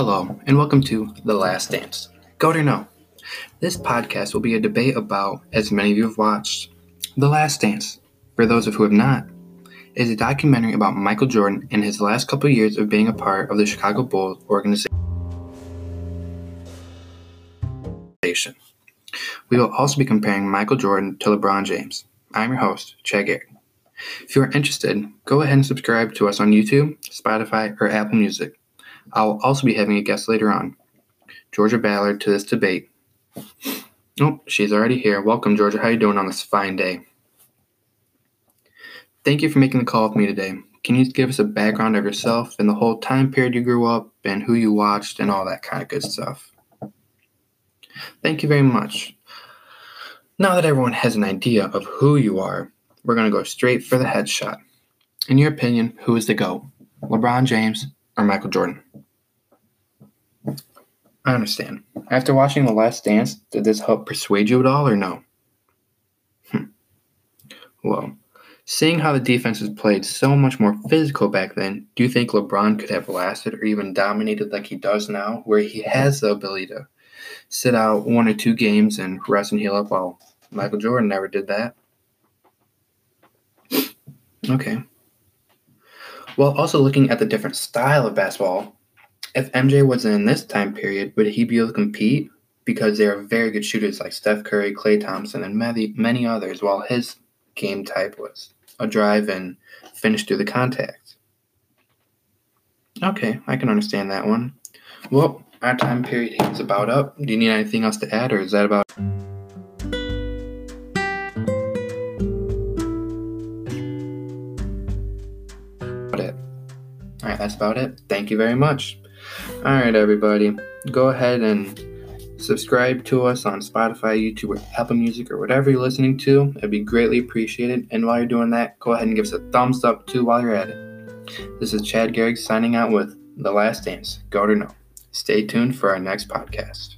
Hello, and welcome to The Last Dance. Go to know. This podcast will be a debate about, as many of you have watched, The Last Dance. For those of who have not, is a documentary about Michael Jordan and his last couple years of being a part of the Chicago Bulls organization. We will also be comparing Michael Jordan to LeBron James. I'm your host, Chad Garrett. If you are interested, go ahead and subscribe to us on YouTube, Spotify, or Apple Music. I will also be having a guest later on, Georgia Ballard, to this debate. Oh, she's already here. Welcome, Georgia. How are you doing on this fine day? Thank you for making the call with me today. Can you give us a background of yourself and the whole time period you grew up and who you watched and all that kind of good stuff? Thank you very much. Now that everyone has an idea of who you are, we're going to go straight for the headshot. In your opinion, who is the GOAT? LeBron James or Michael Jordan? I understand. After watching The Last Dance, did this help persuade you at all or no? Hmm. Well, seeing how the defenses played so much more physical back then, do you think LeBron could have lasted or even dominated like he does now, where he has the ability to sit out one or two games and rest and heal up while Michael Jordan never did that? Okay. Well, also looking at the different style of basketball, if MJ was in this time period, would he be able to compete? Because they are very good shooters like Steph Curry, Klay Thompson, and many, many others, while his game type was a drive and finish through the contact. Okay, I can understand that one. Well, our time period is about up. Do you need anything else to add, or is that about? All right, that's about it. Thank you very much. All right, everybody, go ahead and subscribe to us on Spotify, YouTube, or Apple Music, or whatever you're listening to. It'd be greatly appreciated. And while you're doing that, go ahead and give us a thumbs up too while you're at it. This is Chad Garrick signing out with The Last Dance. Go or no. Stay tuned for our next podcast.